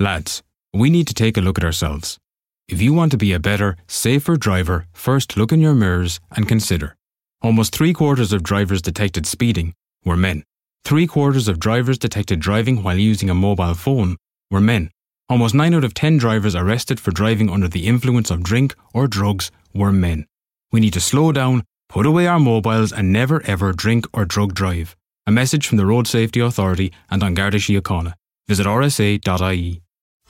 Lads, we need to take a look at ourselves. If you want to be a better, safer driver, first look in your mirrors and consider. Almost three quarters of drivers detected speeding were men. Three quarters of drivers detected driving while using a mobile phone were men. Almost 9 out of 10 drivers arrested for driving under the influence of drink or drugs were men. We need to slow down, put away our mobiles, and never ever drink or drug drive. A message from the Road Safety Authority and on Garda Síochána. Visit rsa.ie.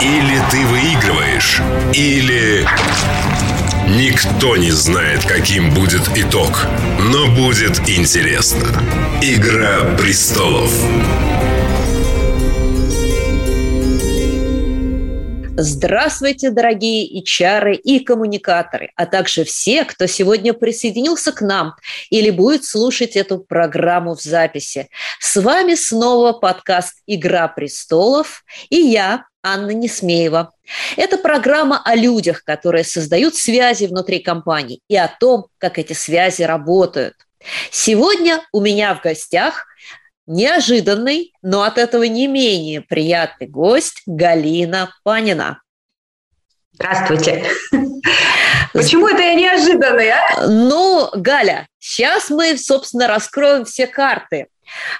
Или ты выигрываешь, или... Никто не знает, каким будет итог, но будет интересно. Игра престолов. Здравствуйте, дорогие и чары, и коммуникаторы, а также все, кто сегодня присоединился к нам или будет слушать эту программу в записи. С вами снова подкаст «Игра престолов» и я, Анна Несмеева. Это программа о людях, которые создают связи внутри компаний и о том, как эти связи работают. Сегодня у меня в гостях неожиданный, но от этого не менее приятный гость Галина Панина. Здравствуйте. Почему это я неожиданный, а? Ну, Галя, сейчас мы, собственно, раскроем все карты.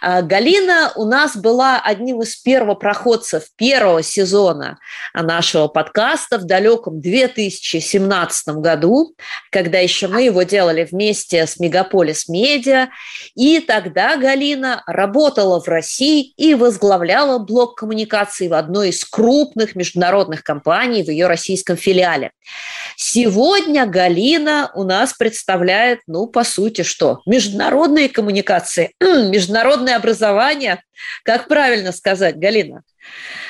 А, Галина у нас была одним из первопроходцев первого сезона нашего подкаста в далеком 2017 году, когда еще мы его делали вместе с Мегаполис Медиа. И тогда Галина работала в России и возглавляла блок коммуникации в одной из крупных международных компаний в ее российском филиале. Сегодня Галина у нас представляет, ну, по сути, что? Международные коммуникации, международные международное образование. Как правильно сказать, Галина?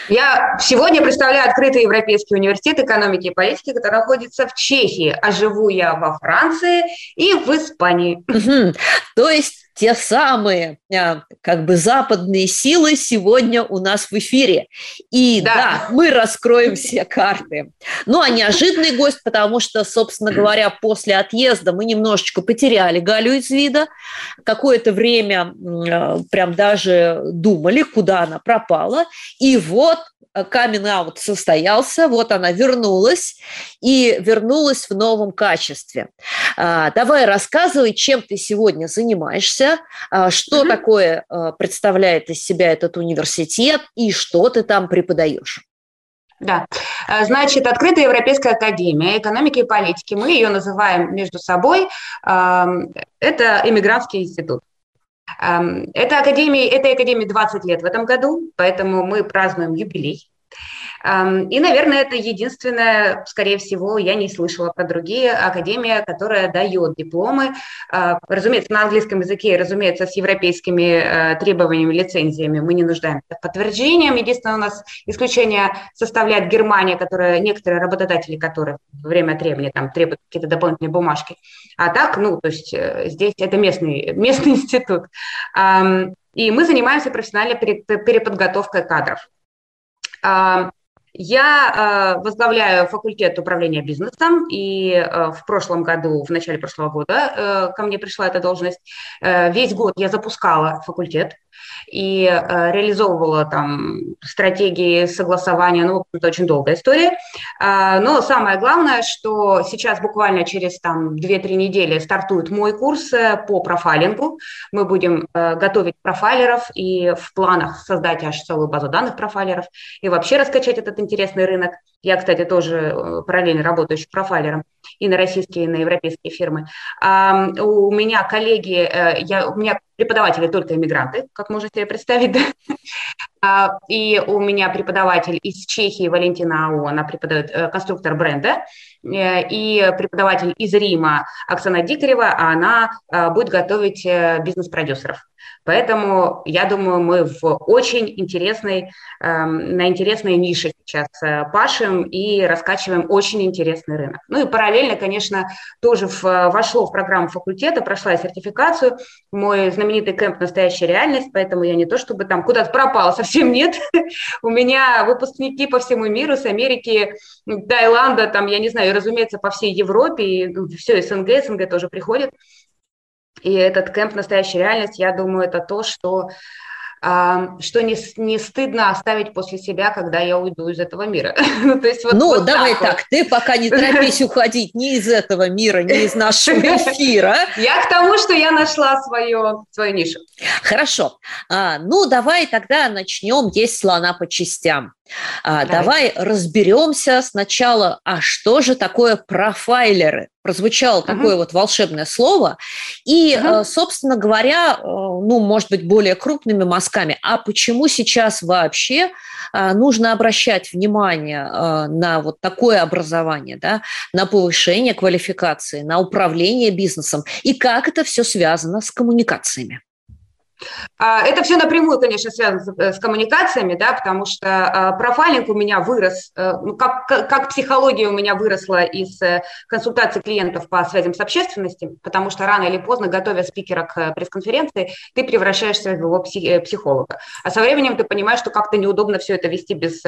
Я сегодня представляю открытый Европейский университет экономики и политики, который находится в Чехии, а живу я во Франции и в Испании. Угу. То есть те самые а, как бы западные силы сегодня у нас в эфире. И да, да мы раскроем все карты. Ну, а неожиданный гость, потому что, собственно говоря, после отъезда мы немножечко потеряли Галю из вида. Какое-то время а, прям даже думали, куда она пропала. И вот камин-аут состоялся, вот она вернулась и вернулась в новом качестве. А, давай рассказывай, чем ты сегодня занимаешься, а, что mm-hmm. такое а, представляет из себя этот университет и что ты там преподаешь. Да, значит, Открытая Европейская Академия экономики и политики, мы ее называем между собой, это иммигрантский институт. Это академии, этой академии 20 лет в этом году, поэтому мы празднуем юбилей. И, наверное, это единственное, скорее всего, я не слышала про другие академии, которая дает дипломы, а, разумеется, на английском языке, разумеется, с европейскими э, требованиями, лицензиями мы не нуждаемся в подтверждением. Единственное, у нас исключение составляет Германия, которая, некоторые работодатели, которые время от времени там требуют какие-то дополнительные бумажки. А так, ну, то есть э, здесь это местный, местный институт. И мы занимаемся профессиональной переподготовкой кадров. Я э, возглавляю факультет управления бизнесом, и э, в прошлом году, в начале прошлого года э, ко мне пришла эта должность. Весь год я запускала факультет и реализовывала там стратегии согласования, ну, это очень долгая история. Но самое главное, что сейчас буквально через там 2-3 недели стартует мой курс по профайлингу. Мы будем готовить профайлеров и в планах создать аж целую базу данных профайлеров и вообще раскачать этот интересный рынок. Я, кстати, тоже э, параллельно работаю еще профайлером. И на российские, и на европейские фирмы. У меня коллеги, я, у меня преподаватели только иммигранты, как можно себе представить, да? А, и у меня преподаватель из Чехии Валентина Ау, она преподает э, конструктор бренда, э, и преподаватель из Рима Оксана Дикарева, а она э, будет готовить бизнес-продюсеров. Поэтому, я думаю, мы в очень интересной, эм, на интересной нише сейчас э, пашем и раскачиваем очень интересный рынок. Ну и параллельно, конечно, тоже в, вошло в программу факультета, прошла сертификацию, мой знаменитый кемп «Настоящая реальность», поэтому я не то чтобы там куда-то пропала, совсем нет. У меня выпускники по всему миру, с Америки, Таиланда, там, я не знаю, разумеется, по всей Европе, и все СНГ, СНГ тоже приходит. И этот кемп «Настоящая реальность», я думаю, это то, что что не, не стыдно оставить после себя, когда я уйду из этого мира. ну, то есть вот, ну вот давай так, так, ты пока не торопись уходить ни из этого мира, ни из нашего эфира. Я к тому, что я нашла свое, свою нишу. Хорошо. А, ну, давай тогда начнем есть слона по частям. А, давай. давай разберемся сначала, а что же такое профайлеры? Прозвучало uh-huh. такое вот волшебное слово. И, uh-huh. собственно говоря, э, ну, может быть, более крупными мазками, а почему сейчас вообще а, нужно обращать внимание на вот такое образование, да, на повышение квалификации, на управление бизнесом, и как это все связано с коммуникациями? А, это все напрямую, конечно, связано с э, коммуникациями, да, потому что а, профайлинг у меня вырос, э, ну, как, как психология у меня выросла из э, консультаций клиентов по связям с общественностью, потому что рано или поздно, готовя спикера к пресс-конференции, ты превращаешься в его психолога. А со временем ты понимаешь, что как-то неудобно все это вести без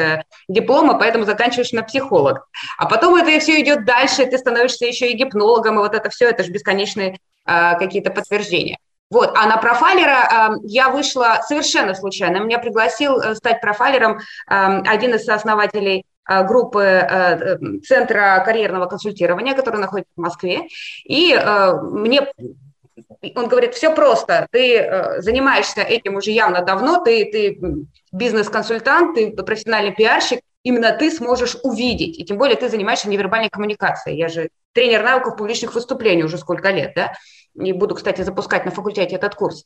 диплома, поэтому заканчиваешь на психолог. А потом это все идет дальше, ты становишься еще и гипнологом, и вот это все, это же бесконечные а, какие-то подтверждения. Вот, а на профайлера э, я вышла совершенно случайно. Меня пригласил э, стать профайлером э, один из основателей э, группы э, Центра карьерного консультирования, который находится в Москве. И мне он говорит, все просто, ты занимаешься этим уже явно давно, ты, ты бизнес-консультант, ты профессиональный пиарщик, именно ты сможешь увидеть, и тем более ты занимаешься невербальной коммуникацией. Я же тренер навыков публичных выступлений уже сколько лет, да, и буду, кстати, запускать на факультете этот курс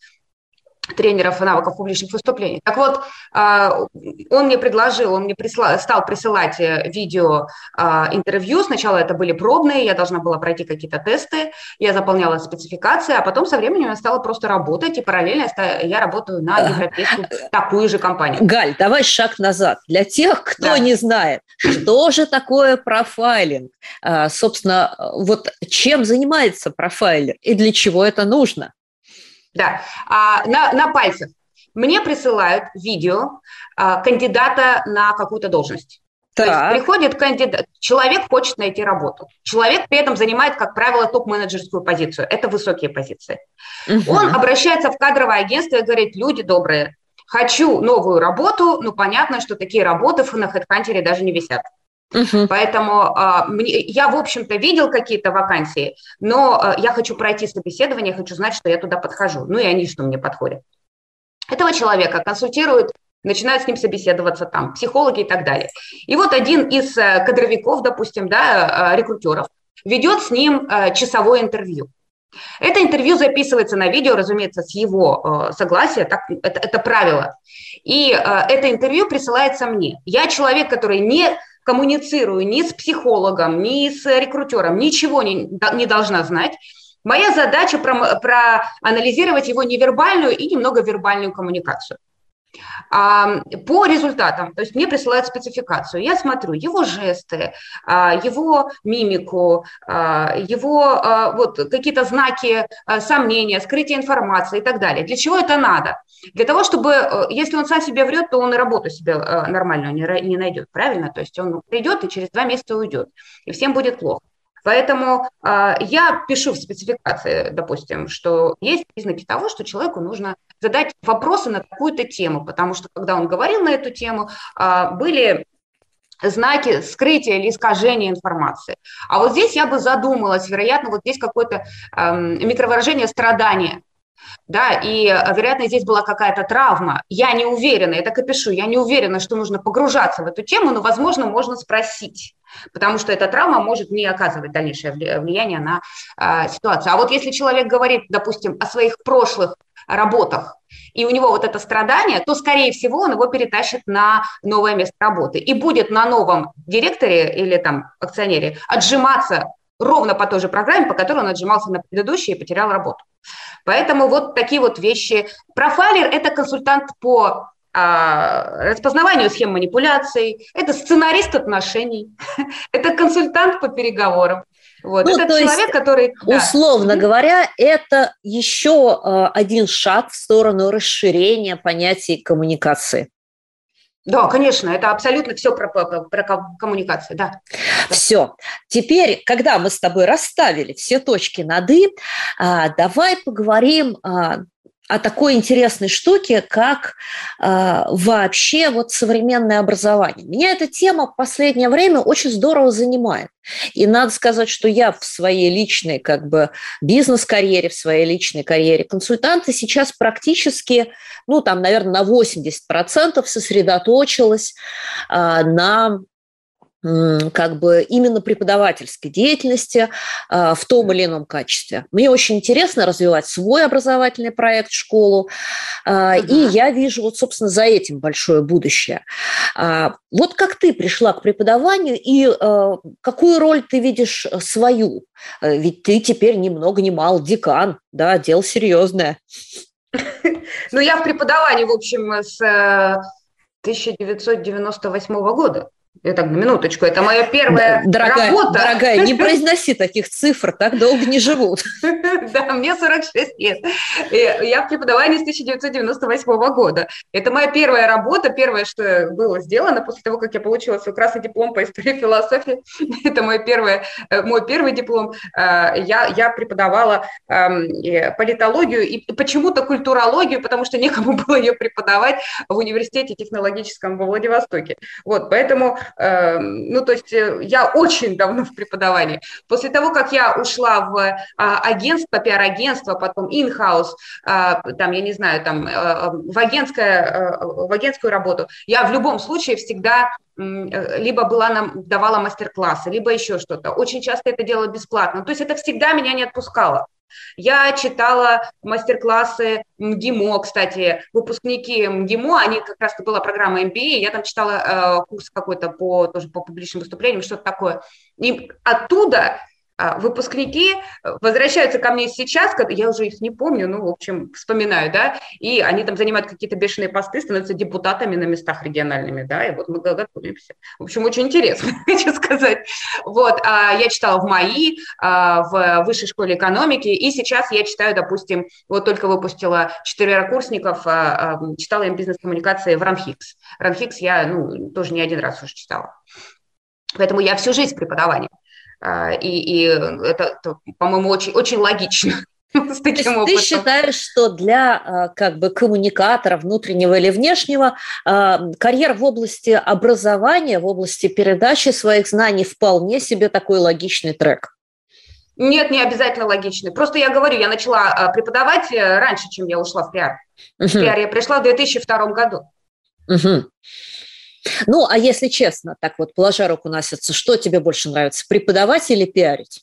тренеров навыков публичных выступлений. Так вот, а, он мне предложил, он мне присла, стал присылать э, видео а, интервью. Сначала это были пробные, я должна была пройти какие-то тесты, я заполняла спецификации, а потом со временем я стала просто работать, и параллельно я работаю на европейскую такую же компанию. Галь, давай шаг назад. Для тех, кто да. не знает, что же такое профайлинг? А, собственно, вот чем занимается профайлер и для чего это нужно? Да, а, на, на пальцах. Мне присылают видео а, кандидата на какую-то должность. Так. То есть приходит кандидат, человек хочет найти работу. Человек при этом занимает, как правило, топ-менеджерскую позицию. Это высокие позиции. Угу. Он обращается в кадровое агентство и говорит, люди добрые, хочу новую работу, ну понятно, что такие работы на HeadHunter даже не висят. Угу. Поэтому а, мне, я, в общем-то, видел какие-то вакансии, но а, я хочу пройти собеседование, хочу знать, что я туда подхожу. Ну и они, что мне подходят. Этого человека консультируют, начинают с ним собеседоваться там, психологи и так далее. И вот один из э, кадровиков, допустим, да, э, рекрутеров, ведет с ним э, часовое интервью. Это интервью записывается на видео, разумеется, с его согласия, так, это, это правило. И это интервью присылается мне. Я человек, который не коммуницирую ни с психологом, ни с рекрутером, ничего не, не должна знать. Моя задача про, проанализировать его невербальную и немного вербальную коммуникацию. А, по результатам, то есть мне присылают спецификацию, я смотрю его жесты, а, его мимику, а, его вот какие-то знаки сомнения, скрытие информации и так далее. Для чего это надо? Для того, чтобы, э, если он сам себе врет, то он и работу себе э, нормальную не найдет, правильно? То есть он придет и через два месяца уйдет, и всем будет плохо. Поэтому э, я пишу в спецификации, допустим, что есть признаки того, что человеку нужно задать вопросы на какую-то тему, потому что когда он говорил на эту тему, э, были знаки скрытия или искажения информации. А вот здесь я бы задумалась, вероятно, вот здесь какое-то э, микровыражение страдания да, и, вероятно, здесь была какая-то травма. Я не уверена, я так и пишу, я не уверена, что нужно погружаться в эту тему, но, возможно, можно спросить. Потому что эта травма может не оказывать дальнейшее влияние на а, ситуацию. А вот если человек говорит, допустим, о своих прошлых работах, и у него вот это страдание, то, скорее всего, он его перетащит на новое место работы и будет на новом директоре или там акционере отжиматься ровно по той же программе, по которой он отжимался на предыдущей и потерял работу. Поэтому вот такие вот вещи. Профайлер – это консультант по распознаванию схем манипуляций, это сценарист отношений, это консультант по переговорам. Вот. Ну, это то человек, есть, который... Условно да. говоря, это еще э, один шаг в сторону расширения понятий коммуникации. Да, конечно, это абсолютно все про, про, про коммуникацию, да. Все. Теперь, когда мы с тобой расставили все точки над «и», а, давай поговорим а, о такой интересной штуке, как э, вообще вот современное образование. Меня эта тема в последнее время очень здорово занимает. И надо сказать, что я в своей личной как бы бизнес-карьере, в своей личной карьере консультанта сейчас практически, ну там, наверное, на 80% сосредоточилась э, на как бы именно преподавательской деятельности а, в том или ином качестве. Мне очень интересно развивать свой образовательный проект в школу, uh и я вижу вот, собственно, за этим большое будущее. А, вот как ты пришла к преподаванию и какую роль ты видишь э, свою? Э, ведь ты теперь ни много ни мало декан, да, дело серьезное. Ну, я в преподавании, в общем, с 1998 э, года. Я так, минуточку, это моя первая дорогая, работа. Дорогая, не произноси таких цифр, так долго не живут. Да, мне 46 лет. Я в преподавании с 1998 года. Это моя первая работа, первое, что было сделано после того, как я получила свой красный диплом по истории философии. Это мой первый, э, мой первый диплом. Э, я, я преподавала эм, политологию и почему-то культурологию, потому что некому было ее преподавать в университете технологическом во Владивостоке. Вот, поэтому ну, то есть э, я очень давно в преподавании. После того, как я ушла в а, агентство, пиар-агентство, потом in-house, а, там, я не знаю, там, э, в, агентское, э, в агентскую работу, я в любом случае всегда либо была нам, давала мастер-классы, либо еще что-то. Очень часто это делала бесплатно. То есть это всегда меня не отпускало. Я читала мастер-классы МГИМО, кстати, выпускники МГИМО, они как раз была программа MBA, я там читала э, курс какой-то по, тоже по публичным выступлениям, что-то такое. И оттуда выпускники э, возвращаются ко мне сейчас, когда я уже их не помню, ну, в общем, вспоминаю, да, и они там занимают какие-то бешеные посты, становятся депутатами на местах региональными, да, и вот мы готовимся. В общем, очень интересно, хочу сказать. Вот, а я читала в МАИ, а, в Высшей школе экономики, и сейчас я читаю, допустим, вот только выпустила четверокурсников, а, читала им бизнес-коммуникации в РАМХИКС. РАМХИКС я, ну, тоже не один раз уже читала. Поэтому я всю жизнь. А, и, и это, это по-моему, очень, очень логично. С таким опытом. Ты считаешь, что для а, как бы коммуникатора внутреннего или внешнего а, карьер в области образования, в области передачи своих знаний вполне себе такой логичный трек? Нет, не обязательно логичный. Просто я говорю, я начала преподавать э, раньше, чем я ушла в пиар. Uh-huh. В пиар я пришла в 2002 году. Uh-huh. Ну, а если честно, так вот, положа руку на сердце, что тебе больше нравится, преподавать или пиарить?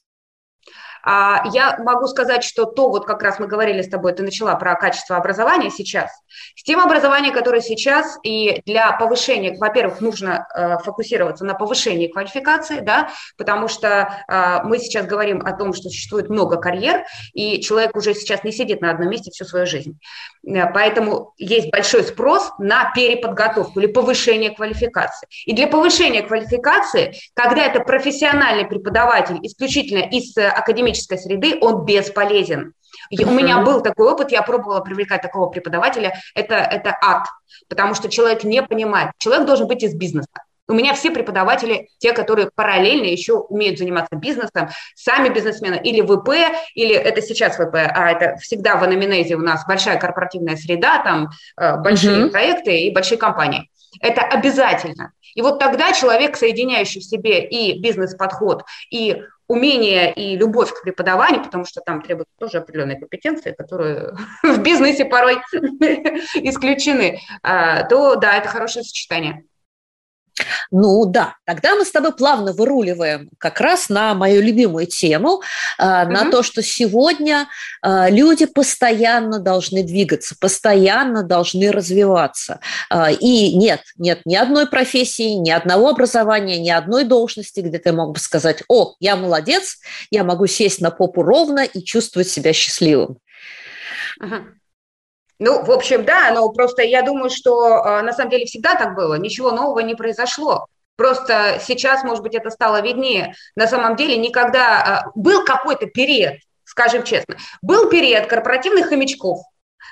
А, я могу сказать, что то, вот как раз мы говорили с тобой, ты начала про качество образования сейчас. Система образования, которая сейчас, и для повышения, во-первых, нужно э, фокусироваться на повышении квалификации, да, потому что э, мы сейчас говорим о том, что существует много карьер, и человек уже сейчас не сидит на одном месте всю свою жизнь. Э, поэтому есть большой спрос на переподготовку или повышение квалификации. И для повышения квалификации, когда это профессиональный преподаватель исключительно из академии академической среды, он бесполезен. Uh-huh. У меня был такой опыт, я пробовала привлекать такого преподавателя, это, это ад, потому что человек не понимает, человек должен быть из бизнеса. У меня все преподаватели, те, которые параллельно еще умеют заниматься бизнесом, сами бизнесмены, или ВП, или это сейчас ВП, а это всегда в анамнезе у нас большая корпоративная среда, там э, большие uh-huh. проекты и большие компании. Это обязательно. И вот тогда человек, соединяющий в себе и бизнес-подход, и умение и любовь к преподаванию, потому что там требуются тоже определенные компетенции, которые в бизнесе порой исключены, а, то да, это хорошее сочетание. Ну да, тогда мы с тобой плавно выруливаем как раз на мою любимую тему, э, на то, что сегодня э, люди постоянно должны двигаться, постоянно должны развиваться. Э, и нет, нет ни одной профессии, ни одного образования, ни одной должности, где ты мог бы сказать, о, я молодец, я могу сесть на попу ровно и чувствовать себя счастливым. Угу. Ну, в общем, да, но просто я думаю, что э, на самом деле всегда так было, ничего нового не произошло. Просто сейчас, может быть, это стало виднее. На самом деле никогда э, был какой-то период, скажем честно, был период корпоративных хомячков,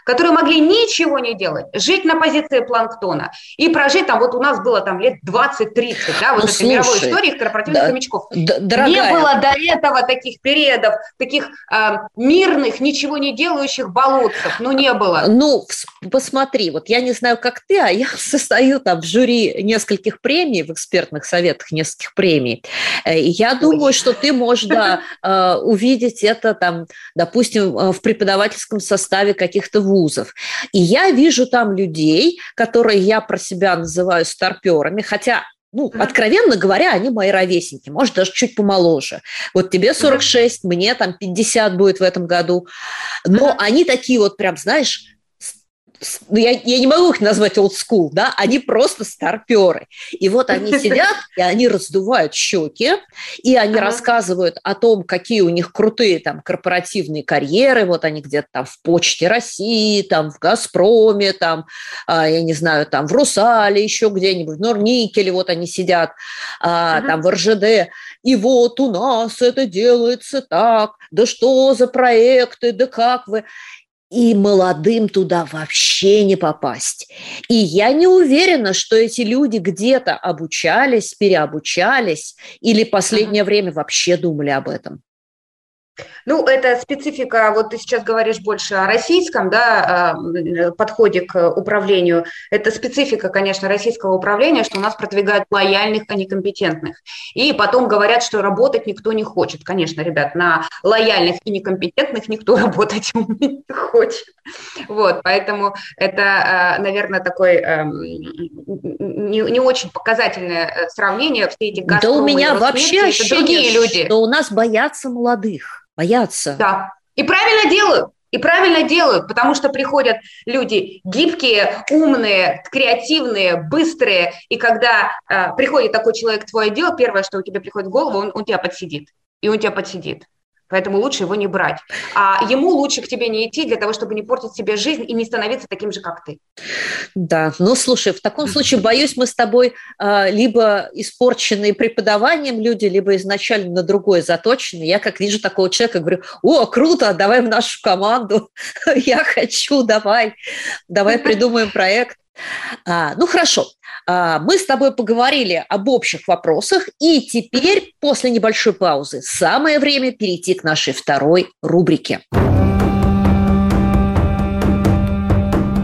которые могли ничего не делать, жить на позиции планктона и прожить там, вот у нас было там лет 20-30, да, вот ну, этой мировой истории корпоративных да, хомячков. Дорогая. Не было до этого таких периодов, таких э, мирных, ничего не делающих болотцев, ну не было. Ну, посмотри, вот я не знаю, как ты, а я состою там в жюри нескольких премий, в экспертных советах нескольких премий, э, я думаю, Ой. что ты можешь, да, э, увидеть это там, допустим, э, в преподавательском составе каких-то вузов. И я вижу там людей, которые я про себя называю старперами, хотя ну, откровенно говоря, они мои ровесники, может, даже чуть помоложе. Вот тебе 46, мне там 50 будет в этом году. Но они такие вот прям, знаешь, я, я не могу их назвать old school, да, они просто старперы. И вот они сидят, и они раздувают щеки, и они ага. рассказывают о том, какие у них крутые там корпоративные карьеры, вот они где-то там в Почте России, там в Газпроме, там, а, я не знаю, там в Русале, еще где-нибудь, в Норникеле, вот они сидят, ага. там в РЖД, и вот у нас это делается так, да что за проекты, да как вы и молодым туда вообще не попасть. И я не уверена, что эти люди где-то обучались, переобучались или последнее время вообще думали об этом. Ну, это специфика, вот ты сейчас говоришь больше о российском да, а, подходе к управлению. Это специфика, конечно, российского управления, что у нас продвигают лояльных, а не компетентных. И потом говорят, что работать никто не хочет. Конечно, ребят, на лояльных и некомпетентных никто работать не хочет. Вот, поэтому это, а, наверное, такое эм, не, не очень показательное э, сравнение. Все эти Да у меня вообще ощущение, люди. что у нас боятся молодых боятся. Да, и правильно делают. И правильно делают, потому что приходят люди гибкие, умные, креативные, быстрые. И когда э, приходит такой человек в твое дело, первое, что у тебя приходит в голову, он, он тебя подсидит. И он тебя подсидит. Поэтому лучше его не брать. А ему лучше к тебе не идти для того, чтобы не портить себе жизнь и не становиться таким же, как ты. Да, ну слушай, в таком случае, боюсь, мы с тобой а, либо испорченные преподаванием люди, либо изначально на другое заточены. Я как вижу такого человека, говорю, о, круто, давай в нашу команду, я хочу, давай, давай придумаем проект. А, ну хорошо, мы с тобой поговорили об общих вопросах, и теперь, после небольшой паузы, самое время перейти к нашей второй рубрике.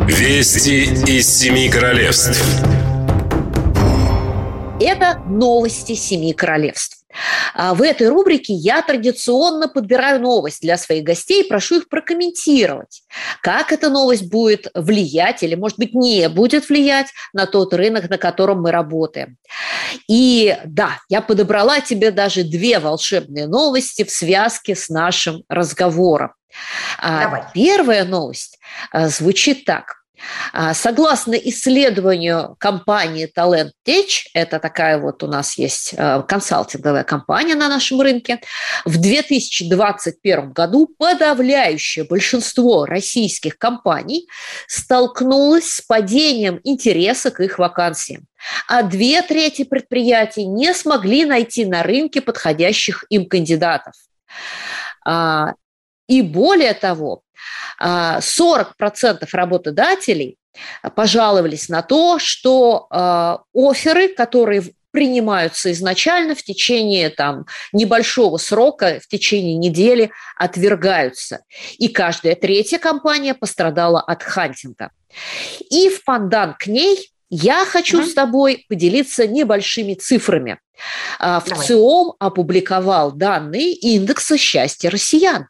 Вести из семи королевств. Это новости семи королевств. А в этой рубрике я традиционно подбираю новость для своих гостей и прошу их прокомментировать, как эта новость будет влиять или, может быть, не будет влиять на тот рынок, на котором мы работаем. И да, я подобрала тебе даже две волшебные новости в связке с нашим разговором. А Давай. Первая новость а, звучит так. А, согласно исследованию компании Talent Tech, это такая вот у нас есть э, консалтинговая компания на нашем рынке, в 2021 году подавляющее большинство российских компаний столкнулось с падением интереса к их вакансиям а две трети предприятий не смогли найти на рынке подходящих им кандидатов. А, и более того, 40% а, работодателей пожаловались на то, что а, оферы, которые принимаются изначально в течение там, небольшого срока, в течение недели отвергаются. И каждая третья компания пострадала от хантинга. И в пандан к ней я хочу mm-hmm. с тобой поделиться небольшими цифрами. А, в Давай. ЦИОМ опубликовал данные индекса счастья россиян.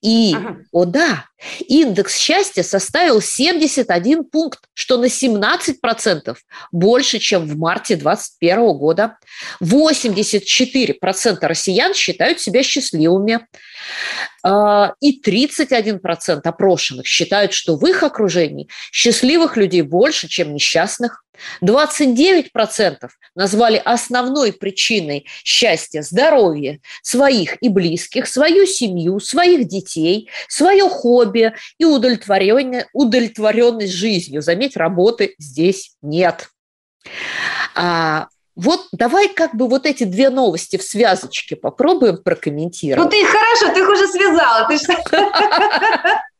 И, ага. о да, индекс счастья составил 71 пункт, что на 17% больше, чем в марте 2021 года. 84% россиян считают себя счастливыми. А, и 31% опрошенных считают, что в их окружении счастливых людей больше, чем несчастных. 29% назвали основной причиной счастья здоровье своих и близких, свою семью, своих детей, свое хобби и удовлетворенность, удовлетворенность жизнью. Заметь, работы здесь нет. А, вот давай как бы вот эти две новости в связочке попробуем прокомментировать. Ну ты хорошо, ты их уже связала. Ты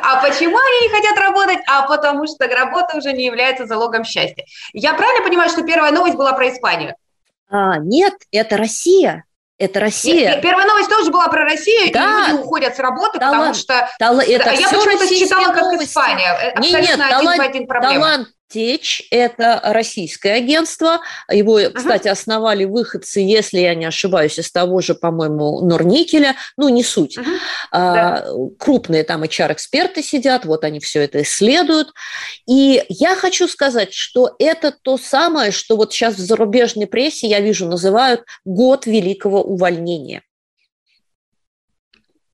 А почему они не хотят работать? А потому что работа уже не является залогом счастья. Я правильно понимаю, что первая новость была про Испанию? А, нет, это Россия. Это Россия. Нет, первая новость тоже была про Россию, да. и люди уходят с работы, талант, потому что... Талант, это я почему-то читала, как новости. Испания. Абсолютно нет, нет, один талант, в один проблема. Талант, Течь – это российское агентство. Его, кстати, основали выходцы, если я не ошибаюсь, из того же, по-моему, Норникеля. Ну, не суть. Uh-huh. А, да. Крупные там HR-эксперты сидят, вот они все это исследуют. И я хочу сказать, что это то самое, что вот сейчас в зарубежной прессе, я вижу, называют «год великого увольнения».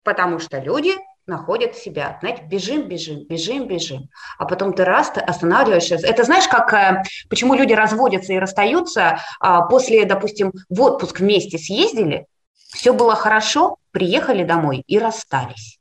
Потому что люди находят себя. Знаете, бежим, бежим, бежим, бежим. А потом ты раз, ты останавливаешься. Это знаешь, как, э, почему люди разводятся и расстаются а, после, допустим, в отпуск вместе съездили, все было хорошо, приехали домой и расстались.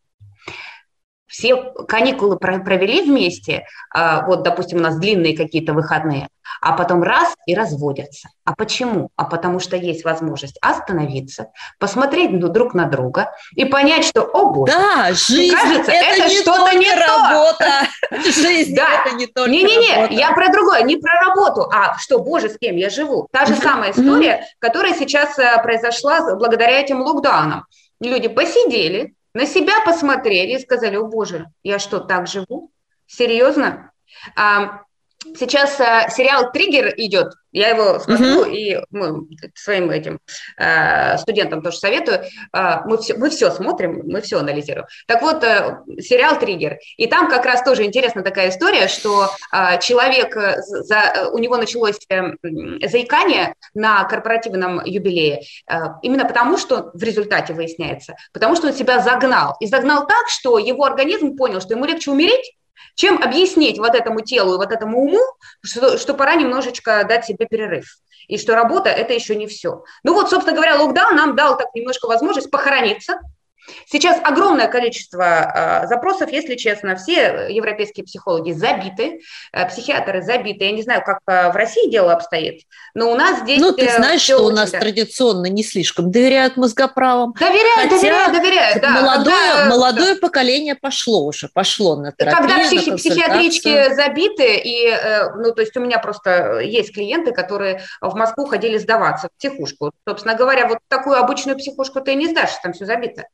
Все каникулы провели вместе, а, вот, допустим, у нас длинные какие-то выходные, а потом раз и разводятся. А почему? А потому что есть возможность остановиться, посмотреть друг на друга и понять, что, о боже, да, жизнь кажется, это, это что-то не работа. Жизнь да. это не только Не-не-не, я про другое, не про работу, а что, боже, с кем я живу. Та же самая история, которая сейчас э, произошла благодаря этим локдаунам. Люди посидели, на себя посмотрели и сказали, о боже, я что, так живу? Серьезно? Сейчас э, сериал «Триггер» идет, я его смотрю uh-huh. и мы своим этим э, студентам тоже советую. Э, мы, все, мы все смотрим, мы все анализируем. Так вот, э, сериал «Триггер». И там как раз тоже интересна такая история, что э, человек, за, у него началось заикание на корпоративном юбилее, э, именно потому, что в результате выясняется, потому что он себя загнал. И загнал так, что его организм понял, что ему легче умереть, чем объяснить вот этому телу и вот этому уму, что, что пора немножечко дать себе перерыв, и что работа – это еще не все. Ну вот, собственно говоря, локдаун нам дал так немножко возможность похорониться, Сейчас огромное количество э, запросов, если честно, все европейские психологи забиты, э, психиатры забиты. Я не знаю, как э, в России дело обстоит, но у нас здесь... Ну, ты э, знаешь, что у нас да. традиционно не слишком доверяют мозгоправам. Доверяют, Хотя доверяют, доверяют, да. Молодое, когда, молодое да. поколение пошло уже, пошло на терапию, Когда психи, психиатрички забиты, и, э, ну, то есть у меня просто есть клиенты, которые в Москву ходили сдаваться в психушку. Собственно говоря, вот такую обычную психушку ты не сдашь, там все забито.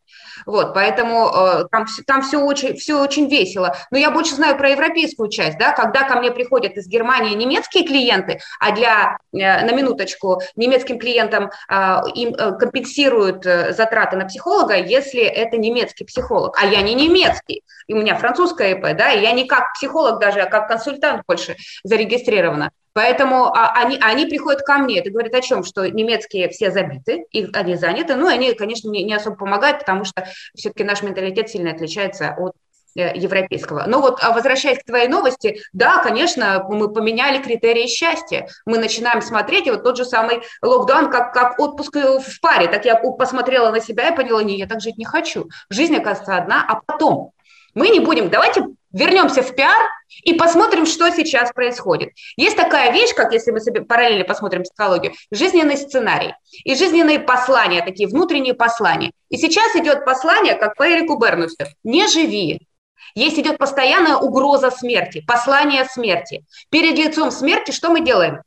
Вот, поэтому э, там, там все, очень, все очень весело. Но я больше знаю про европейскую часть, да, когда ко мне приходят из Германии немецкие клиенты, а для, э, на минуточку, немецким клиентам э, им э, компенсируют э, затраты на психолога, если это немецкий психолог, а я не немецкий, и у меня французская ИП, да, и я не как психолог даже, а как консультант больше зарегистрирована. Поэтому а, они, они приходят ко мне. Это говорит о чем? Что немецкие все забиты, их, они заняты. Ну, они, конечно, не, не особо помогают, потому что все-таки наш менталитет сильно отличается от э, европейского. Но вот а возвращаясь к твоей новости, да, конечно, мы поменяли критерии счастья. Мы начинаем смотреть, и вот тот же самый локдаун, как, как отпуск в паре. Так я посмотрела на себя и поняла, не, я так жить не хочу. Жизнь, оказывается, одна, а потом. Мы не будем, давайте вернемся в пиар и посмотрим, что сейчас происходит. Есть такая вещь, как если мы себе параллельно посмотрим психологию, жизненный сценарий и жизненные послания, такие внутренние послания. И сейчас идет послание, как по Эрику Бернусу, не живи, есть идет постоянная угроза смерти, послание смерти. Перед лицом смерти что мы делаем?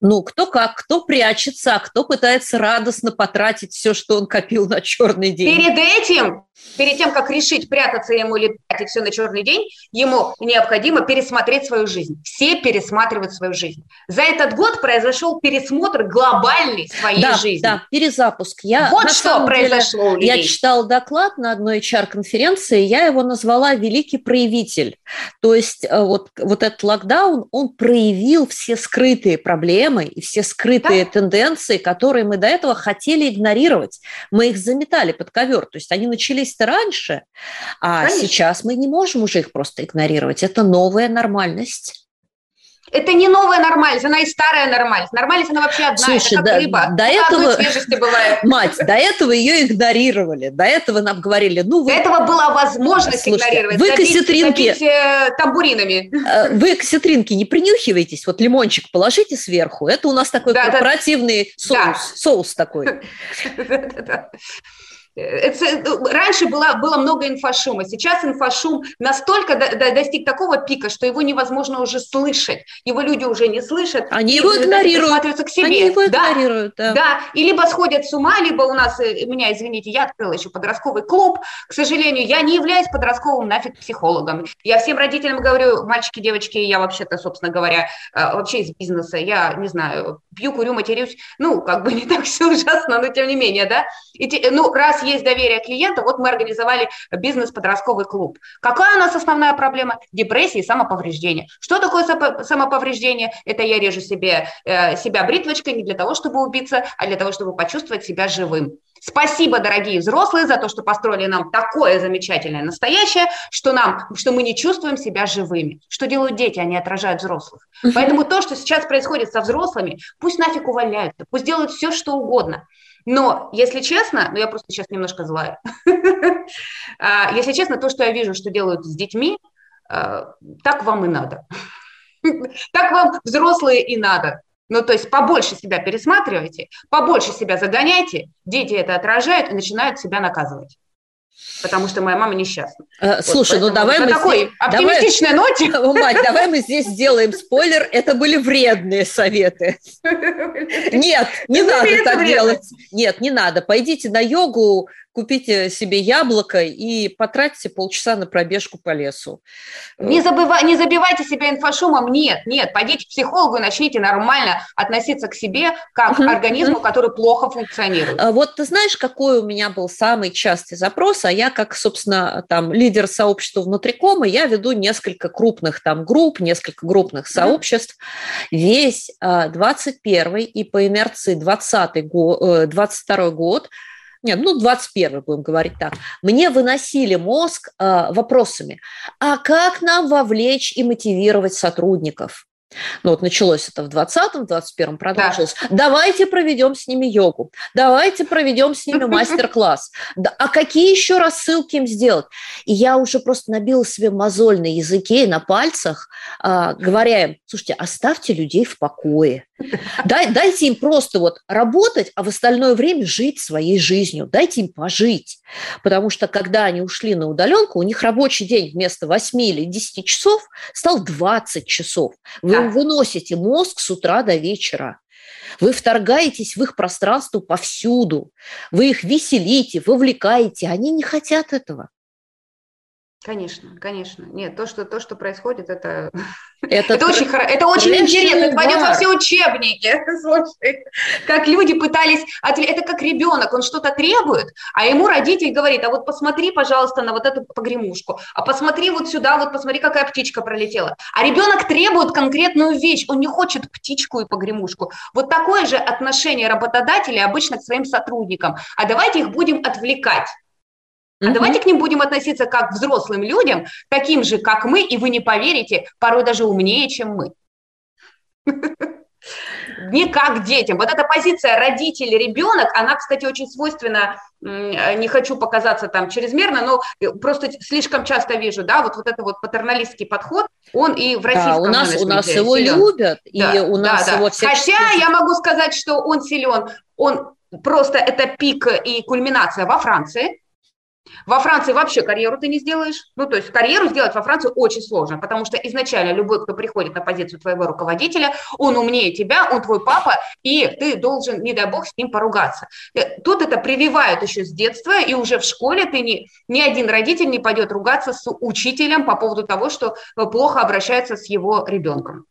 Ну, кто как, кто прячется, а кто пытается радостно потратить все, что он копил на черный день. Перед этим перед тем, как решить, прятаться ему или тратить все на черный день, ему необходимо пересмотреть свою жизнь. Все пересматривают свою жизнь. За этот год произошел пересмотр глобальный своей да, жизни. Да, перезапуск. Я, вот что произошло деле, Я читала доклад на одной HR-конференции, я его назвала «Великий проявитель». То есть э, вот, вот этот локдаун, он проявил все скрытые проблемы и все скрытые да. тенденции, которые мы до этого хотели игнорировать. Мы их заметали под ковер. То есть они начались-то раньше, а Конечно. сейчас мы не можем уже их просто игнорировать. Это новая нормальность. Это не новая нормальность, она и старая нормальность. Нормальность, она вообще одна, Слушай, это как до, рыба. До этого, бывает. Мать, до этого ее игнорировали. До этого нам говорили, ну... Вы... До этого была возможность Слушайте, игнорировать. Вы забить. Забить, э, тамбуринами. Э, вы кассетринки не принюхиваетесь, вот лимончик положите сверху. Это у нас такой да, корпоративный да. соус. Да. Соус такой. Это, ну, раньше было, было много инфошума, сейчас инфошум настолько до, до, достиг такого пика, что его невозможно уже слышать, его люди уже не слышат. Они его игнорируют. к себе. Они его да, игнорируют, да. Да, и либо сходят с ума, либо у нас, э, меня, извините, я открыла еще подростковый клуб, к сожалению, я не являюсь подростковым нафиг психологом. Я всем родителям говорю, мальчики, девочки, я вообще-то, собственно говоря, э, вообще из бизнеса, я, не знаю, пью, курю, матерюсь, ну, как бы не так все ужасно, но тем не менее, да. И, ну, раз есть доверие клиента, вот мы организовали бизнес-подростковый клуб. Какая у нас основная проблема? Депрессия и самоповреждение. Что такое самоповреждение? Это я режу себе, э, себя бритвочкой не для того, чтобы убиться, а для того, чтобы почувствовать себя живым. Спасибо, дорогие взрослые, за то, что построили нам такое замечательное настоящее, что, нам, что мы не чувствуем себя живыми. Что делают дети, они отражают взрослых. Поэтому то, что сейчас происходит со взрослыми, пусть нафиг увольняются, пусть делают все, что угодно. Но, если честно, ну я просто сейчас немножко злая, а, если честно, то, что я вижу, что делают с детьми, а, так вам и надо. Так вам, взрослые, и надо. Ну, то есть побольше себя пересматривайте, побольше себя загоняйте, дети это отражают и начинают себя наказывать потому что моя мама несчастна. Э, слушай, вот, ну давай мы... Такой здесь... оптимистичной давай... ноте... Мать, давай мы здесь сделаем спойлер. Это были вредные советы. Нет, не надо так делать. Нет, не надо. Пойдите на йогу, купите себе яблоко и потратьте полчаса на пробежку по лесу. Не, забывай, не забивайте себя инфошумом, нет, нет, пойдите к психологу и начните нормально относиться к себе как к организму, который плохо функционирует. А вот ты знаешь, какой у меня был самый частый запрос, а я как, собственно, там лидер сообщества внутрикома, я веду несколько крупных там групп, несколько крупных сообществ. Весь 21 а, и по инерции 20 год, 22 год нет, ну, 21 будем говорить так, мне выносили мозг э, вопросами, а как нам вовлечь и мотивировать сотрудников? Ну вот началось это в 20-м, в 21-м продолжилось. Да. Давайте проведем с ними йогу, давайте проведем с ними мастер-класс. Да, а какие еще рассылки им сделать? И я уже просто набила себе мозоль на языке и на пальцах, а, говоря им, слушайте, оставьте людей в покое. Дай, дайте им просто вот работать, а в остальное время жить своей жизнью. Дайте им пожить. Потому что когда они ушли на удаленку, у них рабочий день вместо 8 или 10 часов стал 20 часов. Вы да. выносите мозг с утра до вечера. Вы вторгаетесь в их пространство повсюду. Вы их веселите, вовлекаете. Они не хотят этого. Конечно, конечно. Нет, то, что, то, что происходит, это, это, это очень, хоро... это очень интересно. Это пойдет во все учебники. Слушай, как люди пытались... Это как ребенок, он что-то требует, а ему родитель говорит, а вот посмотри, пожалуйста, на вот эту погремушку, а посмотри вот сюда, вот посмотри, какая птичка пролетела. А ребенок требует конкретную вещь, он не хочет птичку и погремушку. Вот такое же отношение работодателя обычно к своим сотрудникам. А давайте их будем отвлекать. А давайте к ним будем относиться как к взрослым людям, таким же, как мы, и вы не поверите, порой даже умнее, чем мы. Не как детям. Вот эта позиция родитель-ребенок, она, кстати, очень свойственна, не хочу показаться там чрезмерно, но просто слишком часто вижу, да, вот, вот это вот патерналистский подход, он и в российском да, у нас, у нас его силен. любят, да, и у нас да, его да. Хотя я могу сказать, что он силен, он просто это пик и кульминация во Франции, Во Франции вообще карьеру ты не сделаешь. Ну, то есть карьеру сделать во Франции очень сложно, потому что изначально любой, кто приходит на позицию твоего руководителя, он умнее тебя, он твой папа, и ты должен, не дай бог, с ним поругаться. Э, тут это прививают еще с детства, и уже в школе ты не, ни один родитель не пойдет ругаться с учителем по поводу того, что плохо обращается с его ребенком.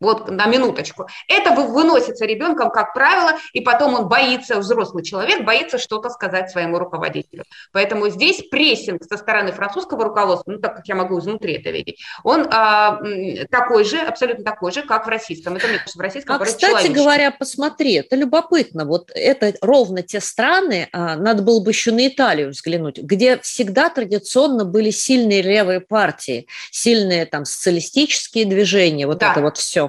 Вот на минуточку. Это выносится ребенком, как правило, и потом он боится, взрослый человек боится что-то сказать своему руководителю. Поэтому здесь прессинг со стороны французского руководства, ну так как я могу изнутри это видеть, он а, такой же, абсолютно такой же, как в российском. Это мне кажется, в российском. А кстати говоря, посмотри, это любопытно. Вот это ровно те страны, а, надо было бы еще на Италию взглянуть, где всегда традиционно были сильные левые партии, сильные там социалистические движения, вот да. это вот все.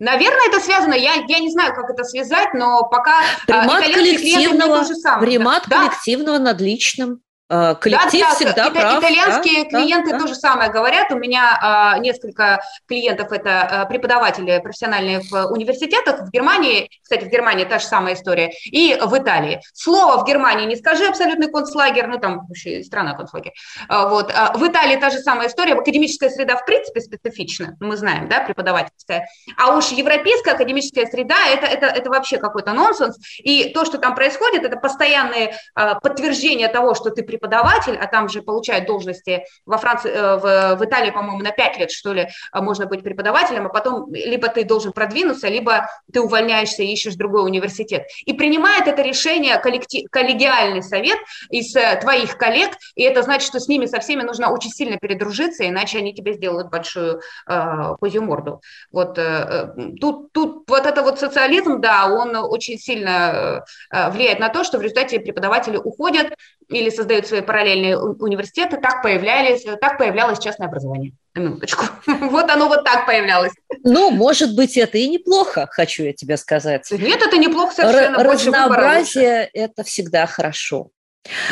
Наверное, это связано, я, я не знаю, как это связать, но пока а, примат коллективного, примат да? коллективного над личным. Э, коллектив да, всегда да, прав. Итальянские да, клиенты да, то же самое говорят. У меня а, несколько клиентов это а, преподаватели профессиональные в университетах в Германии, кстати, в Германии та же самая история, и в Италии. Слово в Германии не скажи абсолютный концлагерь, ну там вообще страна концлагерь. А, вот. А в Италии та же самая история. Академическая среда в принципе специфична, мы знаем, да, преподавательская. А уж европейская академическая среда это, это, это вообще какой-то нонсенс. И то, что там происходит, это постоянные а, подтверждения того, что ты преподаватель преподаватель, а там же получают должности во Франции, э, в, в Италии, по-моему, на 5 лет, что ли, э, можно быть преподавателем, а потом либо ты должен продвинуться, либо ты увольняешься и ищешь другой университет. И принимает это решение коллектив, коллегиальный совет из э, твоих коллег, и это значит, что с ними со всеми нужно очень сильно передружиться, иначе они тебе сделают большую э, козью морду. Вот э, тут, тут вот это вот социализм, да, он очень сильно влияет на то, что в результате преподаватели уходят или создают свои параллельные университеты, так, появлялись, так появлялось частное образование. На минуточку. Вот оно вот так появлялось. Ну, может быть, это и неплохо, хочу я тебе сказать. Нет, это неплохо совершенно. Р- разнообразие – это всегда хорошо.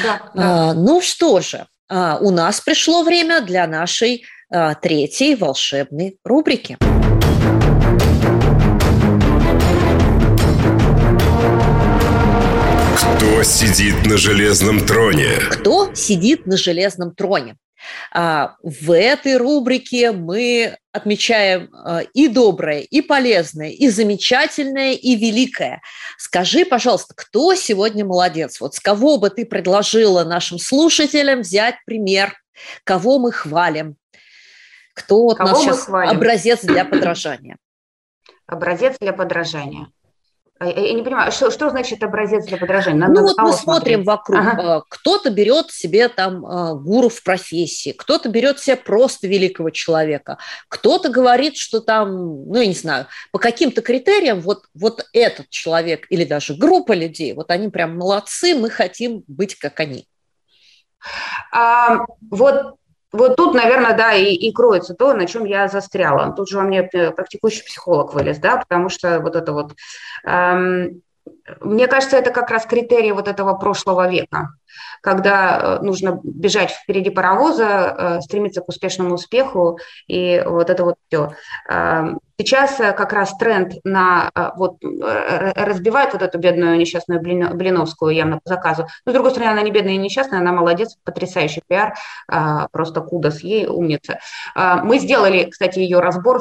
Да, да. А, ну что же, а, у нас пришло время для нашей а, третьей волшебной рубрики. Кто сидит на железном троне? Кто сидит на железном троне? А, в этой рубрике мы отмечаем а, и доброе, и полезное, и замечательное, и великое. Скажи, пожалуйста, кто сегодня молодец? Вот с кого бы ты предложила нашим слушателям взять пример? Кого мы хвалим? Кто вот кого нас сейчас хвалим? образец для подражания? Образец для подражания. А, я не понимаю, что, что значит образец для подражания? Надо ну вот мы смотрим вокруг. Ага. А, кто-то берет себе там а, гуру в профессии, кто-то берет себе просто великого человека, кто-то говорит, что там, ну я не знаю, по каким-то критериям вот, вот этот человек или даже группа людей, вот они прям молодцы, мы хотим быть как они. А, вот вот тут, наверное, да, и, и кроется то, на чем я застряла. Тут же во мне э, практикующий психолог вылез, да, потому что вот это вот... Эм, мне кажется, это как раз критерий вот этого прошлого века когда э, нужно бежать впереди паровоза, э, стремиться к успешному успеху, и вот это вот все. Эм, сейчас э, как раз тренд на вот разбивает вот эту бедную несчастную Блиновскую явно по заказу. Но, с другой стороны, она не бедная и несчастная, она молодец, потрясающий пиар, просто кудос ей, умница. Мы сделали, кстати, ее разбор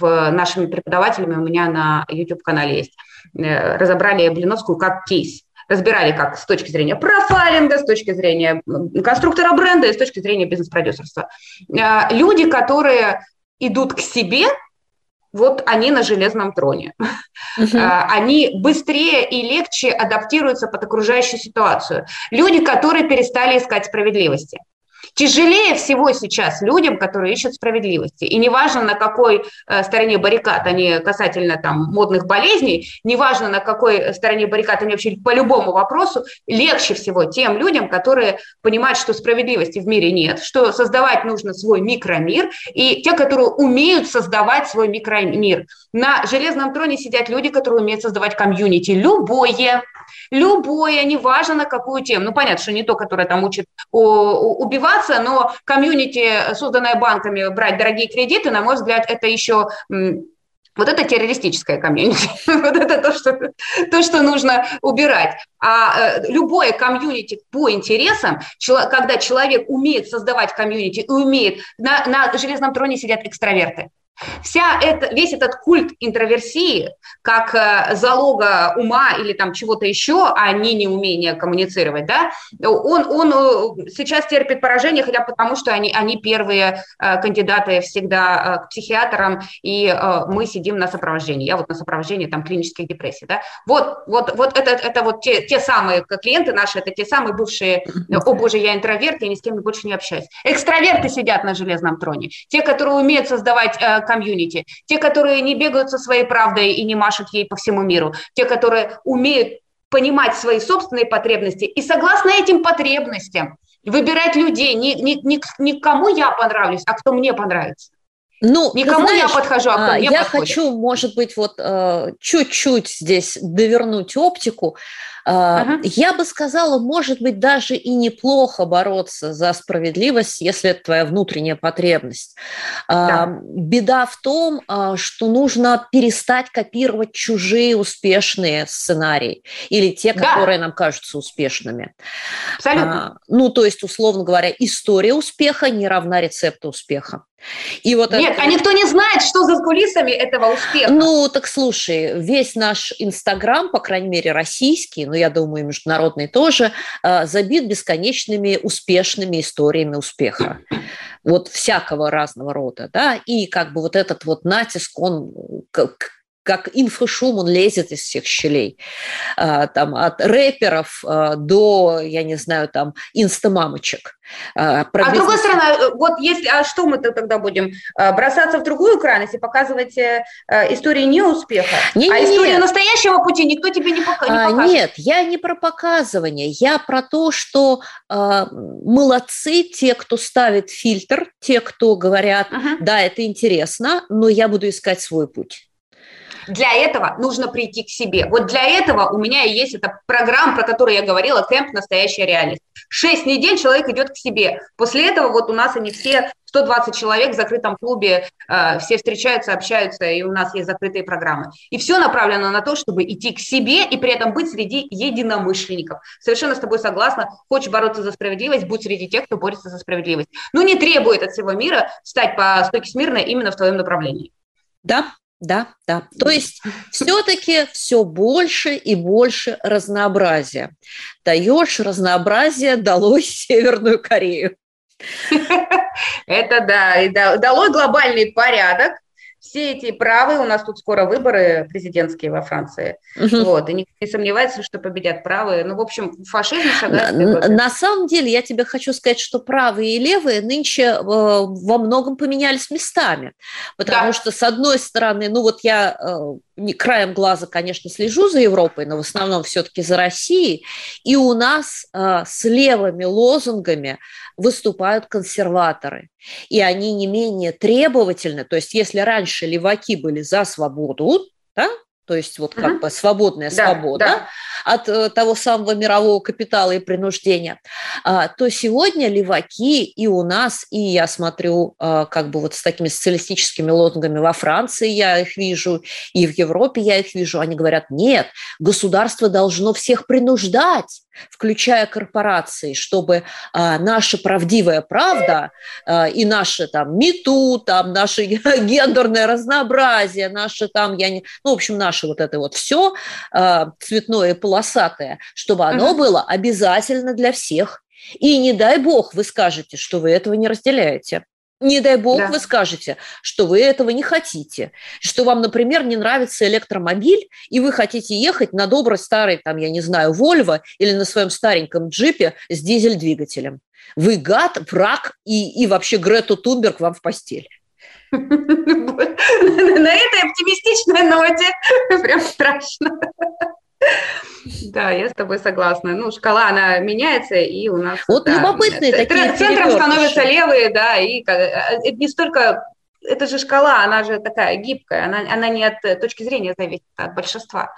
в нашими преподавателями, у меня на YouTube-канале есть. Разобрали Блиновскую как кейс разбирали как с точки зрения профайлинга, с точки зрения конструктора бренда и с точки зрения бизнес-продюсерства. А, люди, которые идут к себе, вот они на железном троне. Uh-huh. Они быстрее и легче адаптируются под окружающую ситуацию. Люди, которые перестали искать справедливости. Тяжелее всего сейчас людям, которые ищут справедливости. И неважно, на какой э, стороне баррикад они касательно там, модных болезней, неважно, на какой стороне баррикад они вообще по любому вопросу, легче всего тем людям, которые понимают, что справедливости в мире нет, что создавать нужно свой микромир, и те, которые умеют создавать свой микромир. На железном троне сидят люди, которые умеют создавать комьюнити, любое, любое, неважно на какую тему. Ну, понятно, что не то, которое там учит убиваться, но комьюнити, созданное банками, брать дорогие кредиты, на мой взгляд, это еще Вот это террористическая комьюнити. вот это то что, то, что нужно убирать. А э, любое комьюнити по интересам, когда человек умеет создавать комьюнити и умеет... На, на железном троне сидят экстраверты. Вся это, весь этот культ интроверсии, как э, залога ума или там чего-то еще, а не неумение коммуницировать, да, он, он э, сейчас терпит поражение, хотя потому что они, они первые э, кандидаты всегда к психиатрам, и мы сидим на сопровождении. Я вот на сопровождении там клинических депрессий, да. Вот, вот, вот это, это вот те, те самые клиенты наши, это те самые бывшие, о боже, я интроверт, я ни с кем больше не общаюсь. Экстраверты сидят на железном троне, те, которые умеют создавать комьюнити, те, которые не бегают со своей правдой и не машут ей по всему миру, те, которые умеют понимать свои собственные потребности и согласно этим потребностям выбирать людей, не, не, не, не кому я понравлюсь, а кто мне понравится. Ну, Никому знаешь, я подхожу, а кто а, мне Я подходит. хочу, может быть, вот э, чуть-чуть здесь довернуть оптику. Uh-huh. Я бы сказала, может быть, даже и неплохо бороться за справедливость, если это твоя внутренняя потребность. Да. Беда в том, а, что нужно перестать копировать чужие успешные сценарии или те, да. которые нам кажутся успешными. Абсолютно. Ну, то есть, условно говоря, история успеха не равна рецепту успеха. И вот Нет, это... а никто не знает, что за кулисами этого успеха. Ну, так слушай, весь наш Инстаграм, по крайней мере, российский, но я думаю, международный тоже, а, забит бесконечными успешными историями успеха. Вот всякого разного рода, да, и как бы вот этот вот натиск, он как инфошум, он лезет из всех щелей. А, там, от рэперов а, до, я не знаю, там, инстамамочек. А, а с другой стороны, э, вот если, а что мы тогда будем? Бросаться в другую крайность и показывать э, э, истории неуспеха? Не, а не, историю нет. настоящего пути никто тебе не, пока, не покажет? Нет, я не про показывание, я про то, что э, молодцы те, кто ставит фильтр, те, кто говорят, uh-huh. да, это интересно, но я буду искать свой путь. Для этого нужно прийти к себе. Вот для этого у меня и есть эта программа, про которую я говорила, кемп «Настоящая реальность». Шесть недель человек идет к себе. После этого вот у нас они все 120 человек в закрытом клубе, э, все встречаются, общаются, и у нас есть закрытые программы. И все направлено на то, чтобы идти к себе и при этом быть среди единомышленников. Совершенно с тобой согласна. Хочешь бороться за справедливость, будь среди тех, кто борется за справедливость. Но не требует от всего мира стать по стойке смирно именно в твоем направлении. Да, да, да. То есть все-таки все больше и больше разнообразия. Даешь разнообразие, долой Северную Корею. Это да, и долой глобальный порядок, все эти правые, у нас тут скоро выборы президентские во Франции, угу. вот, и никто не сомневается, что победят правые. Ну, в общем, фашизм шагает. На, на самом деле, я тебе хочу сказать, что правые и левые нынче э, во многом поменялись местами, потому да. что, с одной стороны, ну вот я э, не краем глаза, конечно, слежу за Европой, но в основном все-таки за Россией. И у нас э, с левыми лозунгами выступают консерваторы. И они не менее требовательны. То есть если раньше леваки были за свободу, да, то есть вот как угу. бы свободная да, свобода да. от э, того самого мирового капитала и принуждения, а, то сегодня леваки и у нас, и я смотрю а, как бы вот с такими социалистическими лозунгами во Франции я их вижу, и в Европе я их вижу, они говорят, нет, государство должно всех принуждать, включая корпорации, чтобы а, наша правдивая правда а, и наше там МИТУ, там наше гендерное разнообразие, наше там, я не, ну, в общем, наше вот это вот все а, цветное и полосатое, чтобы оно mm-hmm. было обязательно для всех. И не дай бог вы скажете, что вы этого не разделяете. Не дай бог да. вы скажете, что вы этого не хотите, что вам, например, не нравится электромобиль, и вы хотите ехать на добрый старый, там, я не знаю, Вольво или на своем стареньком джипе с дизель-двигателем. Вы гад, враг и, и вообще Грету Тунберг вам в постель. На этой оптимистичной ноте прям страшно. Да, я с тобой согласна. Ну, шкала, она меняется, и у нас... Вот да, любопытные такие Центром становятся левые, да, и э, это не столько... Это же шкала, она же такая гибкая, она, она не от точки зрения зависит, а от большинства.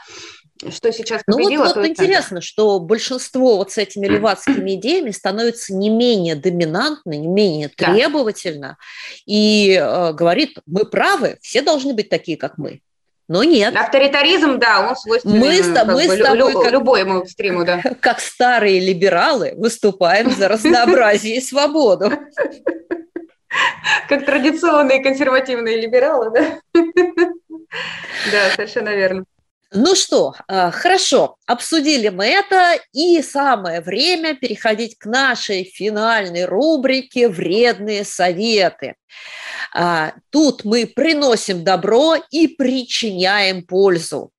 что сейчас победило. Ну вот, вот интересно, что большинство вот с этими левацкими идеями становится не менее доминантно, не менее требовательно да. и э, говорит, мы правы, все должны быть такие, как мы. Но нет. Авторитаризм, да, он свойственен мы с, мы бы, с тобой, лю, как, любому экстриму, да. Как старые либералы выступаем за разнообразие и свободу. Как традиционные консервативные либералы, да? Да, совершенно верно. Ну что, а, хорошо, обсудили мы это, и самое время переходить к нашей финальной рубрике «Вредные советы». А, тут мы приносим добро и причиняем пользу.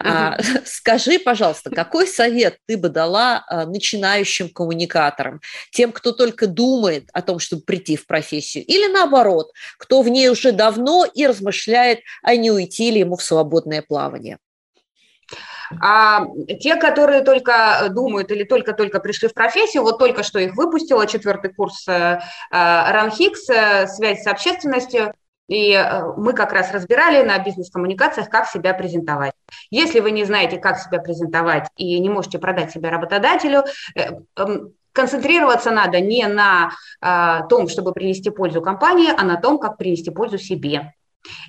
Угу. Скажи, пожалуйста, какой совет ты бы дала начинающим коммуникаторам, тем, кто только думает о том, чтобы прийти в профессию, или наоборот, кто в ней уже давно и размышляет, а не уйти ли ему в свободное плавание? А те, которые только думают или только-только пришли в профессию, вот только что их выпустила четвертый курс э, РАНХИКС э, «Связь с общественностью», и э, мы как раз разбирали на бизнес-коммуникациях, как себя презентовать. Если вы не знаете, как себя презентовать и не можете продать себя работодателю, эм, концентрироваться надо не на том, чтобы принести пользу компании, а на том, как принести пользу себе.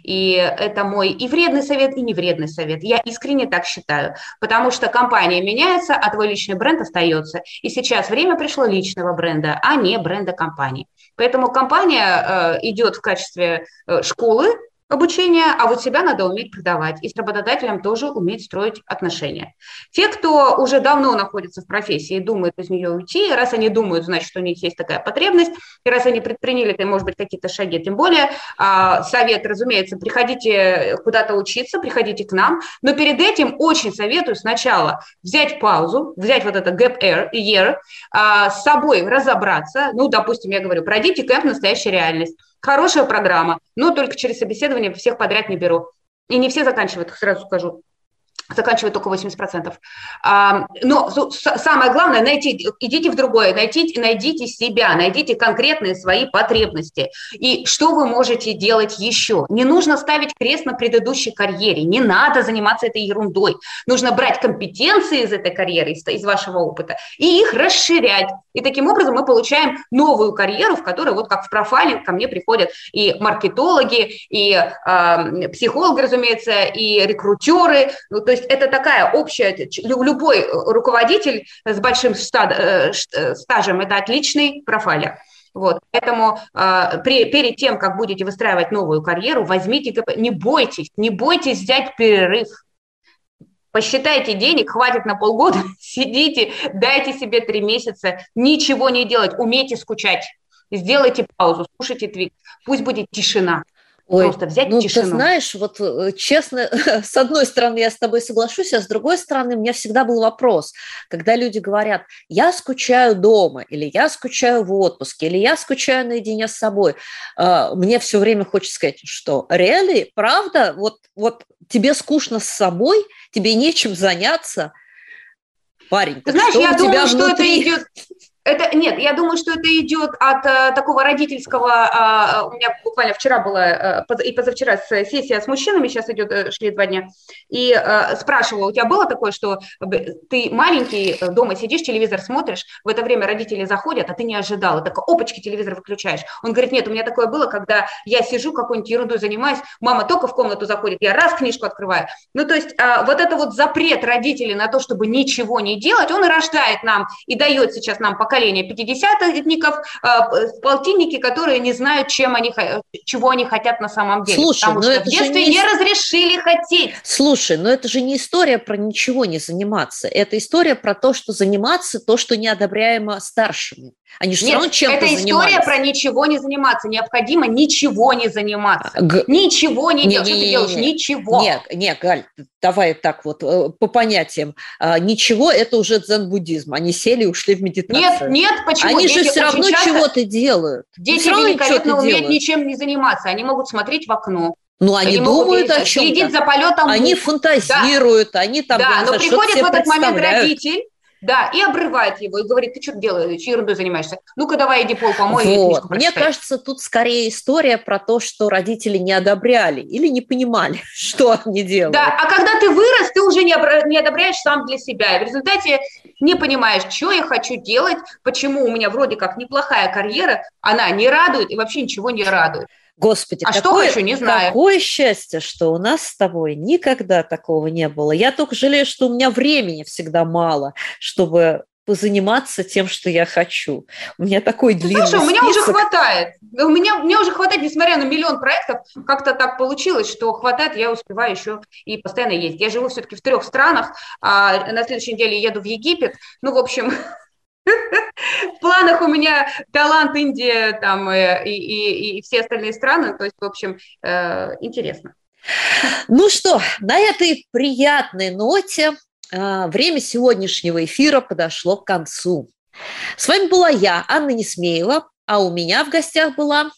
И это мой и вредный совет, и невредный совет. Я искренне так считаю, потому что компания меняется, а твой личный бренд остается. И сейчас время пришло личного бренда, а не бренда компании. Поэтому компания э, идет в качестве э, школы, обучения, а вот себя надо уметь продавать. И с работодателем тоже уметь строить отношения. Те, кто уже давно находится в профессии и думает из нее уйти, раз они думают, значит, у них есть такая потребность, и раз они предприняли, то, может быть, какие-то шаги, тем более а, совет, разумеется, приходите куда-то учиться, приходите к нам, но перед этим очень советую сначала взять паузу, взять вот это gap year, а, с собой разобраться, ну, допустим, я говорю, пройдите кэмп «Настоящая реальность», Хорошая программа, но только через собеседование всех подряд не беру. И не все заканчивают, сразу скажу заканчивает только 80%. А, но самое главное, найти, идите в другое, найдите, найдите себя, найдите конкретные свои потребности. И что вы можете делать еще? Не нужно ставить крест на предыдущей карьере, не надо заниматься этой ерундой. Нужно брать компетенции из этой карьеры, из, из вашего опыта, и их расширять. И таким образом мы получаем новую карьеру, в которой, вот как в профайле, ко мне приходят и маркетологи, и э, психологи, разумеется, и рекрутеры, ну, то есть это такая общая, любой руководитель с большим э, э, стажем – это отличный профайлер. Вот, поэтому э, при, перед тем, как будете выстраивать новую карьеру, возьмите, не бойтесь, не бойтесь взять перерыв. Посчитайте денег, хватит на полгода, сидите, дайте себе три месяца, ничего не делать, умейте скучать. Сделайте паузу, слушайте твик, пусть будет тишина. Ой, Просто взять ну, тишину. Ты знаешь, вот э, честно, с одной стороны я с тобой соглашусь, а с другой стороны у меня всегда был вопрос, когда люди говорят, я скучаю дома, или я скучаю в отпуске, или я скучаю наедине с собой, а, мне все время хочется сказать, что реально, правда, вот, вот тебе скучно с собой, тебе нечем заняться, парень. Знаешь, что я думаю, что это идет это нет, я думаю, что это идет от э, такого родительского. Э, у меня буквально вчера была э, и позавчера сессия с мужчинами, сейчас идет э, шли два дня, и э, спрашивала, у тебя было такое, что ты маленький дома сидишь, телевизор смотришь, в это время родители заходят, а ты не ожидал, и такой, опачки, телевизор выключаешь. Он говорит, нет, у меня такое было, когда я сижу какой-нибудь ерундой занимаюсь, мама только в комнату заходит, я раз книжку открываю. Ну то есть э, вот это вот запрет родителей на то, чтобы ничего не делать, он и рождает нам и дает сейчас нам пока поколение 50-ников, а, полтинники, которые не знают, чем они, чего они хотят на самом деле. Слушай, потому но что это в детстве не... не разрешили хотеть. Слушай, но это же не история про ничего не заниматься. Это история про то, что заниматься то, что неодобряемо старшими. Они же Нет, все равно чем-то это история про ничего не заниматься. Необходимо ничего не заниматься. Г... Ничего не, не делать. Не, что не, ты делаешь? Не, ничего. Нет, нет, Галь, давай так вот э, по понятиям. А, ничего – это уже дзен-буддизм. Они сели и ушли в медитацию. Нет, нет, почему? Они дети же все равно чего-то делают. Дети великолепно умеют ничем не заниматься. Они могут смотреть в окно. Ну, они, они думают о чем-то. Следить за полетом. Они фантазируют, да. они там... Да, но приходит в этот момент родитель, Да, и обрывает его, и говорит, ты что делаешь, ерундой занимаешься? Ну-ка давай иди пол помой. Вот. Мне кажется, тут скорее история про то, что родители не одобряли или не понимали, что они делают. Да, а когда ты вырос, ты уже не, не одобряешь сам для себя. И в результате не понимаешь, что я хочу делать, почему у меня вроде как неплохая карьера, она не радует и вообще ничего не радует. Господи, а какое, что хочу, не знаю. Какое счастье, что у нас с тобой никогда такого не было. Я только жалею, что у меня времени всегда мало, чтобы позаниматься тем, что я хочу. У меня такой длинный Слушай, у меня уже хватает. У меня, мне уже хватает, несмотря на миллион проектов, как-то так получилось, что хватает, я успеваю еще и постоянно ездить. Я живу все-таки в трех странах, а на следующей неделе еду в Египет. Ну, в общем, В планах у меня талант Индия там э, и, и, и все остальные страны. То есть, в общем, э, интересно. Ну что, на этой приятной ноте э, время сегодняшнего эфира подошло к концу. С вами была я, Анна Несмеева, а у меня в гостях была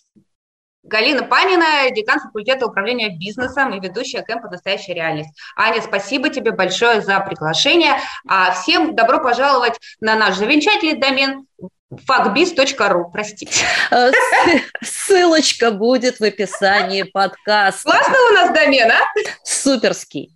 Галина Панина, декан факультета управления бизнесом и ведущая кемпа «Настоящая реальность». Аня, спасибо тебе большое за приглашение. А всем добро пожаловать на наш замечательный домен factbiz.ru, простите. Э, ссылочка будет в описании подкаста. Классный у нас домен, а? Суперский.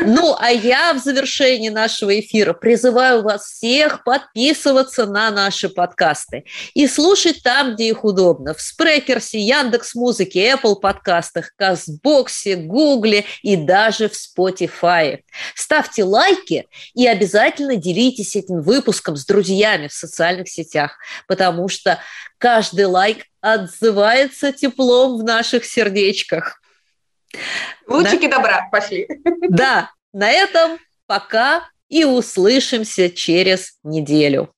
Ну, а я в завершении нашего эфира призываю вас всех подписываться на наши подкасты и слушать там, где их удобно. В Спрекерсе, Яндекс Музыке, Apple подкастах, Казбоксе, Гугле и даже в Spotify. Ставьте лайки и обязательно делитесь этим выпуском с друзьями в социальных сетях, потому что каждый лайк отзывается теплом в наших сердечках. Лучики да? добра пошли. Да, на этом пока и услышимся через неделю.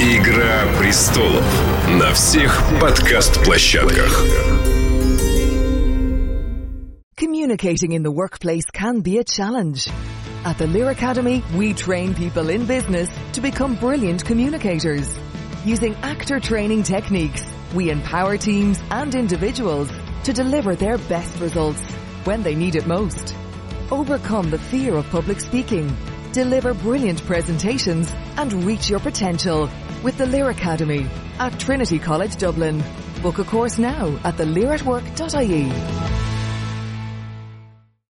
Игра престолов на всех подкаст-площадках. Communicating in the workplace can be a challenge. At the Lear Academy, we train people in business to become brilliant communicators. Using actor training techniques, we empower teams and individuals to deliver their best results when they need it most. Overcome the fear of public speaking. Deliver brilliant presentations and reach your potential with the Lear Academy at Trinity College Dublin. Book a course now at thelearatwork.ie.